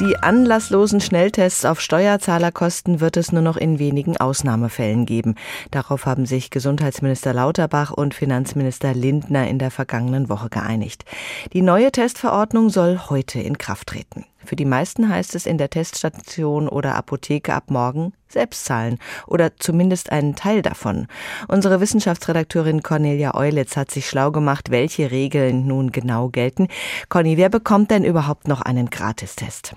Die anlasslosen Schnelltests auf Steuerzahlerkosten wird es nur noch in wenigen Ausnahmefällen geben. Darauf haben sich Gesundheitsminister Lauterbach und Finanzminister Lindner in der vergangenen Woche geeinigt. Die neue Testverordnung soll heute in Kraft treten. Für die meisten heißt es in der Teststation oder Apotheke ab morgen selbst zahlen oder zumindest einen Teil davon. Unsere Wissenschaftsredakteurin Cornelia Eulitz hat sich schlau gemacht, welche Regeln nun genau gelten. Conny, wer bekommt denn überhaupt noch einen Gratistest?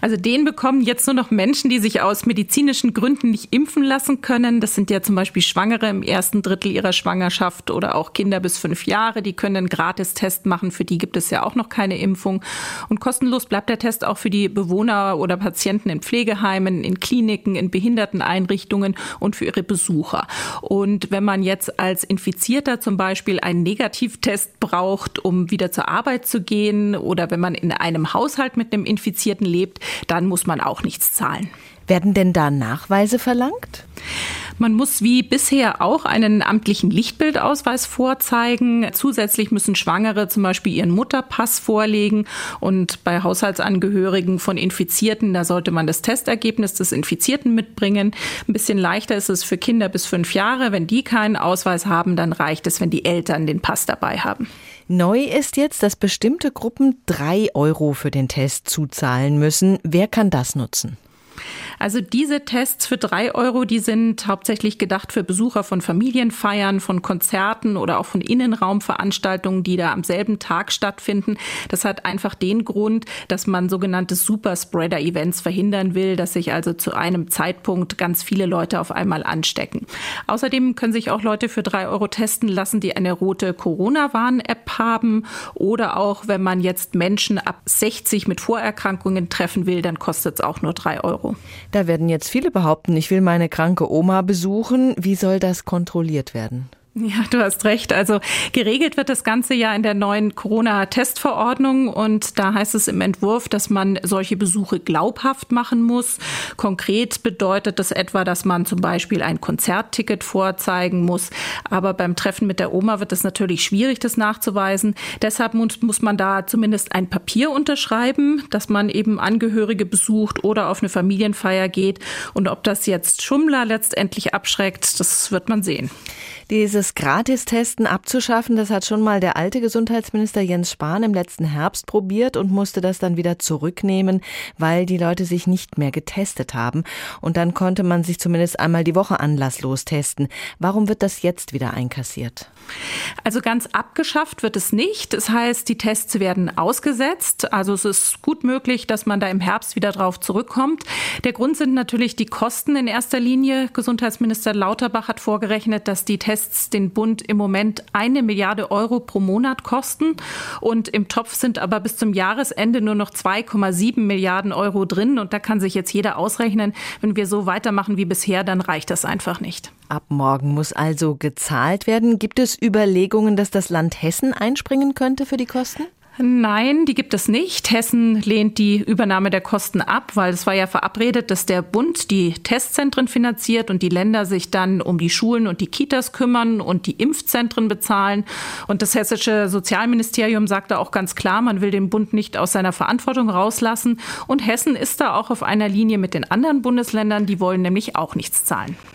Also den bekommen jetzt nur noch Menschen, die sich aus medizinischen Gründen nicht impfen lassen können. Das sind ja zum Beispiel Schwangere im ersten Drittel ihrer Schwangerschaft oder auch Kinder bis fünf Jahre. Die können einen Gratistest machen. Für die gibt es ja auch noch keine Impfung. Und kostenlos bleibt der Test auch für die Bewohner oder Patienten in Pflegeheimen, in Kliniken, in Behinderteneinrichtungen und für ihre Besucher. Und wenn man jetzt als Infizierter zum Beispiel einen Negativtest braucht, um wieder zur Arbeit zu gehen oder wenn man in einem Haushalt mit einem Infizierten lebt, dann muss man auch nichts zahlen. Werden denn da Nachweise verlangt? Man muss wie bisher auch einen amtlichen Lichtbildausweis vorzeigen. Zusätzlich müssen Schwangere zum Beispiel ihren Mutterpass vorlegen. Und bei Haushaltsangehörigen von Infizierten, da sollte man das Testergebnis des Infizierten mitbringen. Ein bisschen leichter ist es für Kinder bis fünf Jahre. Wenn die keinen Ausweis haben, dann reicht es, wenn die Eltern den Pass dabei haben. Neu ist jetzt, dass bestimmte Gruppen drei Euro für den Test zuzahlen müssen. Wer kann das nutzen? Also diese Tests für drei Euro, die sind hauptsächlich gedacht für Besucher von Familienfeiern, von Konzerten oder auch von Innenraumveranstaltungen, die da am selben Tag stattfinden. Das hat einfach den Grund, dass man sogenannte Superspreader-Events verhindern will, dass sich also zu einem Zeitpunkt ganz viele Leute auf einmal anstecken. Außerdem können sich auch Leute für drei Euro testen lassen, die eine rote Corona-Warn-App haben oder auch, wenn man jetzt Menschen ab 60 mit Vorerkrankungen treffen will, dann kostet es auch nur drei Euro. Da werden jetzt viele behaupten, ich will meine kranke Oma besuchen. Wie soll das kontrolliert werden? Ja, du hast recht. Also geregelt wird das Ganze ja in der neuen Corona-Testverordnung und da heißt es im Entwurf, dass man solche Besuche glaubhaft machen muss. Konkret bedeutet das etwa, dass man zum Beispiel ein Konzertticket vorzeigen muss. Aber beim Treffen mit der Oma wird es natürlich schwierig, das nachzuweisen. Deshalb muss, muss man da zumindest ein Papier unterschreiben, dass man eben Angehörige besucht oder auf eine Familienfeier geht. Und ob das jetzt Schummler letztendlich abschreckt, das wird man sehen. Dieses Gratistesten abzuschaffen, das hat schon mal der alte Gesundheitsminister Jens Spahn im letzten Herbst probiert und musste das dann wieder zurücknehmen, weil die Leute sich nicht mehr getestet haben. Und dann konnte man sich zumindest einmal die Woche anlasslos testen. Warum wird das jetzt wieder einkassiert? Also ganz abgeschafft wird es nicht. Das heißt, die Tests werden ausgesetzt. Also es ist gut möglich, dass man da im Herbst wieder drauf zurückkommt. Der Grund sind natürlich die Kosten in erster Linie. Gesundheitsminister Lauterbach hat vorgerechnet, dass die Tests Den Bund im Moment eine Milliarde Euro pro Monat kosten. Und im Topf sind aber bis zum Jahresende nur noch 2,7 Milliarden Euro drin. Und da kann sich jetzt jeder ausrechnen, wenn wir so weitermachen wie bisher, dann reicht das einfach nicht. Ab morgen muss also gezahlt werden. Gibt es Überlegungen, dass das Land Hessen einspringen könnte für die Kosten? Nein, die gibt es nicht. Hessen lehnt die Übernahme der Kosten ab, weil es war ja verabredet, dass der Bund die Testzentren finanziert und die Länder sich dann um die Schulen und die Kitas kümmern und die Impfzentren bezahlen. Und das hessische Sozialministerium sagte auch ganz klar, man will den Bund nicht aus seiner Verantwortung rauslassen. Und Hessen ist da auch auf einer Linie mit den anderen Bundesländern, die wollen nämlich auch nichts zahlen.